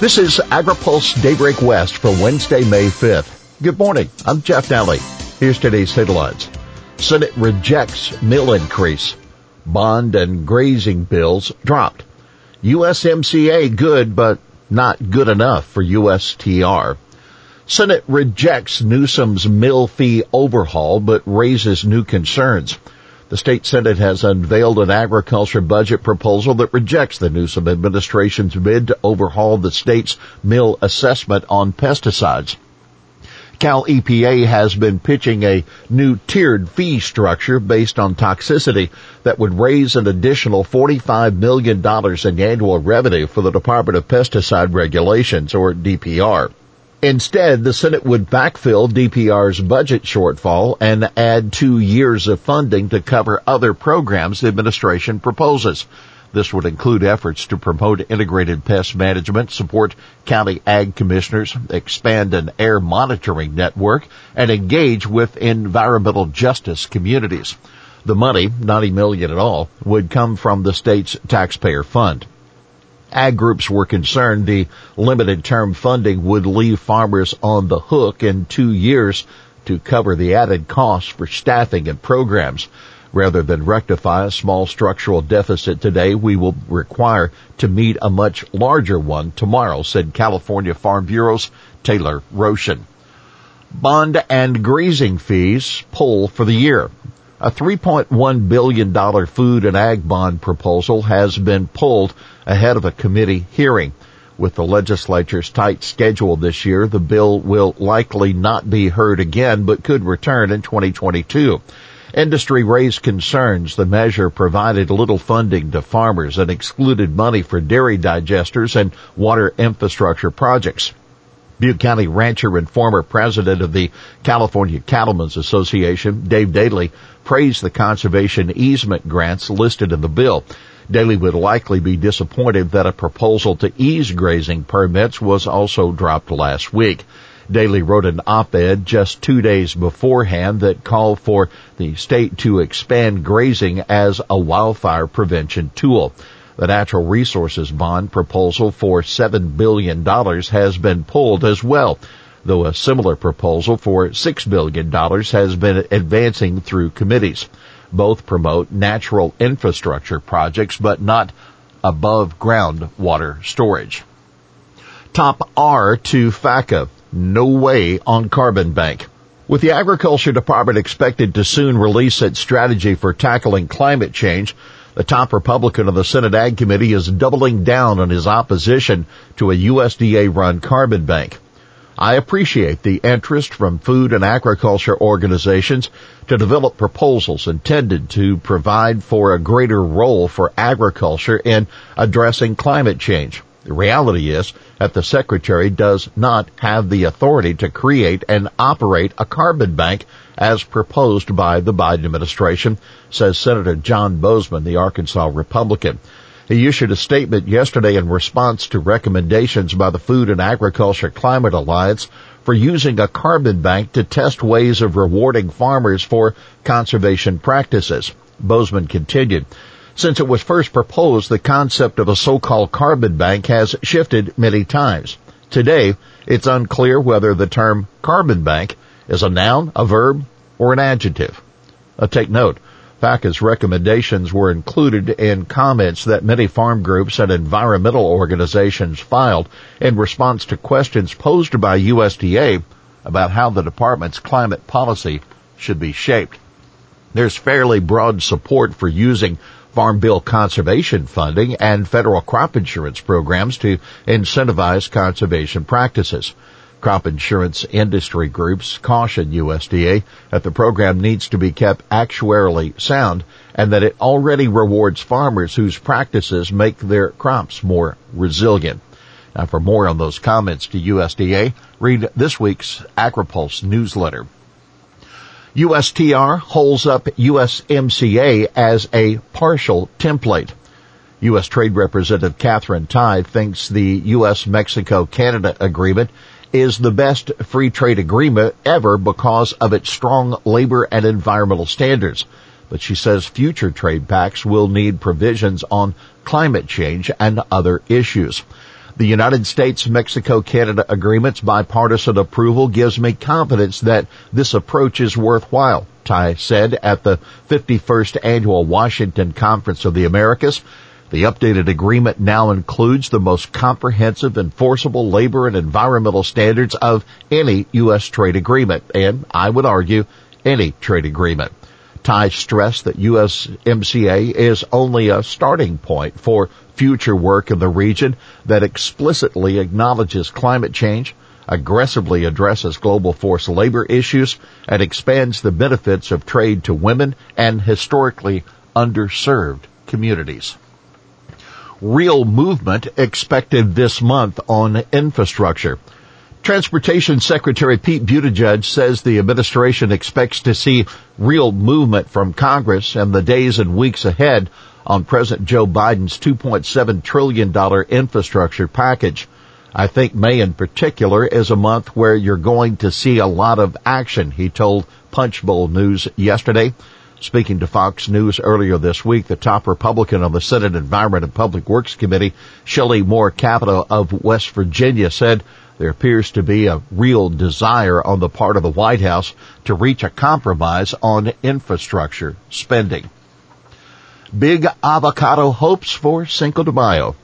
This is AgriPulse Daybreak West for Wednesday, May 5th. Good morning. I'm Jeff Daly. Here's today's headlines. Senate rejects mill increase. Bond and grazing bills dropped. USMCA good, but not good enough for USTR. Senate rejects Newsom's mill fee overhaul, but raises new concerns. The state Senate has unveiled an agriculture budget proposal that rejects the Newsom administration's bid to overhaul the state's mill assessment on pesticides. Cal EPA has been pitching a new tiered fee structure based on toxicity that would raise an additional $45 million in annual revenue for the Department of Pesticide Regulations, or DPR. Instead, the Senate would backfill DPR's budget shortfall and add two years of funding to cover other programs the administration proposes. This would include efforts to promote integrated pest management, support county ag commissioners, expand an air monitoring network, and engage with environmental justice communities. The money, 90 million at all, would come from the state's taxpayer fund. Ag groups were concerned the limited term funding would leave farmers on the hook in two years to cover the added costs for staffing and programs. Rather than rectify a small structural deficit today, we will require to meet a much larger one tomorrow, said California Farm Bureau's Taylor Roschen. Bond and grazing fees pull for the year. A $3.1 billion food and ag bond proposal has been pulled ahead of a committee hearing. With the legislature's tight schedule this year, the bill will likely not be heard again, but could return in 2022. Industry raised concerns the measure provided little funding to farmers and excluded money for dairy digesters and water infrastructure projects. Butte County rancher and former president of the California Cattlemen's Association, Dave Daley, praised the conservation easement grants listed in the bill. Daley would likely be disappointed that a proposal to ease grazing permits was also dropped last week. Daley wrote an op-ed just two days beforehand that called for the state to expand grazing as a wildfire prevention tool. The natural resources bond proposal for $7 billion has been pulled as well, though a similar proposal for $6 billion has been advancing through committees. Both promote natural infrastructure projects, but not above ground water storage. Top R to FACA. No way on carbon bank. With the Agriculture Department expected to soon release its strategy for tackling climate change, the top Republican of the Senate Ag Committee is doubling down on his opposition to a USDA run carbon bank. I appreciate the interest from food and agriculture organizations to develop proposals intended to provide for a greater role for agriculture in addressing climate change. The reality is that the Secretary does not have the authority to create and operate a carbon bank as proposed by the Biden administration, says Senator John Boozman, the Arkansas Republican. He issued a statement yesterday in response to recommendations by the Food and Agriculture Climate Alliance for using a carbon bank to test ways of rewarding farmers for conservation practices. Boozman continued, since it was first proposed, the concept of a so-called carbon bank has shifted many times. Today, it's unclear whether the term carbon bank is a noun, a verb, or an adjective. Uh, take note, FACA's recommendations were included in comments that many farm groups and environmental organizations filed in response to questions posed by USDA about how the department's climate policy should be shaped. There's fairly broad support for using Farm Bill conservation funding and federal crop insurance programs to incentivize conservation practices. Crop insurance industry groups caution USDA that the program needs to be kept actuarially sound and that it already rewards farmers whose practices make their crops more resilient. Now for more on those comments to USDA, read this week's AgriPulse newsletter. USTR holds up USMCA as a partial template. U.S. Trade Representative Katherine Tai thinks the U.S.-Mexico-Canada agreement is the best free trade agreement ever because of its strong labor and environmental standards. But she says future trade pacts will need provisions on climate change and other issues. The United States-Mexico-Canada agreement's bipartisan approval gives me confidence that this approach is worthwhile, Tai said at the 51st annual Washington Conference of the Americas. The updated agreement now includes the most comprehensive enforceable labor and environmental standards of any U.S. trade agreement, and I would argue any trade agreement. Tai stressed that USMCA is only a starting point for future work in the region that explicitly acknowledges climate change, aggressively addresses global forced labor issues, and expands the benefits of trade to women and historically underserved communities. Real movement expected this month on infrastructure. Transportation Secretary Pete Buttigieg says the administration expects to see real movement from Congress in the days and weeks ahead on President Joe Biden's $2.7 trillion infrastructure package. I think May in particular is a month where you're going to see a lot of action, he told Punchbowl News yesterday. Speaking to Fox News earlier this week, the top Republican on the Senate Environment and Public Works Committee, Shelley Moore Capito of West Virginia, said there appears to be a real desire on the part of the White House to reach a compromise on infrastructure spending. Big avocado hopes for Cinco de Mayo.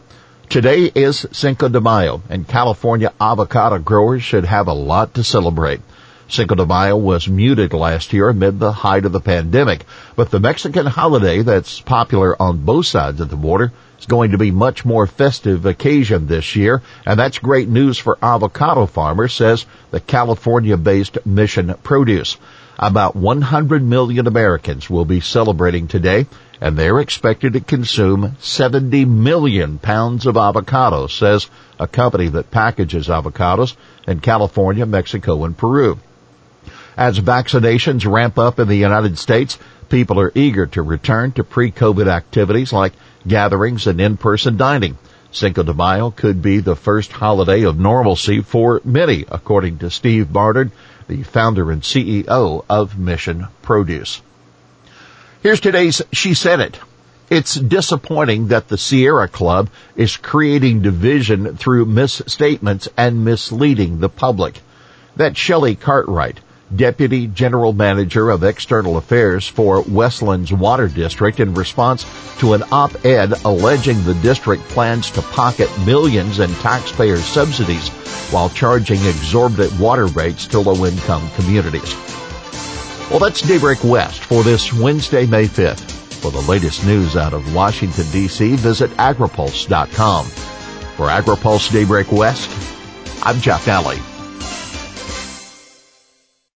Today is Cinco de Mayo and California avocado growers should have a lot to celebrate. Cinco de Mayo was muted last year amid the height of the pandemic, but the Mexican holiday that's popular on both sides of the border is going to be much more festive occasion this year, and that's great news for avocado farmers, says the California-based Mission Produce. About 100 million Americans will be celebrating today, and they're expected to consume 70 million pounds of avocados, says a company that packages avocados in California, Mexico, and Peru. As vaccinations ramp up in the United States, people are eager to return to pre-COVID activities like gatherings and in-person dining. Cinco de Mayo could be the first holiday of normalcy for many, according to Steve Barnard, the founder and CEO of Mission Produce. Here's today's She Said It. It's disappointing that the Sierra Club is creating division through misstatements and misleading the public. That Shelley Cartwright, Deputy General Manager of External Affairs for Westlands Water District in response to an op-ed alleging the district plans to pocket millions in taxpayer subsidies while charging exorbitant water rates to low-income communities. Well, that's Daybreak West for this Wednesday, May 5th. For the latest news out of Washington, D.C., visit agripulse.com. For AgriPulse Daybreak West, I'm Jeff Daly.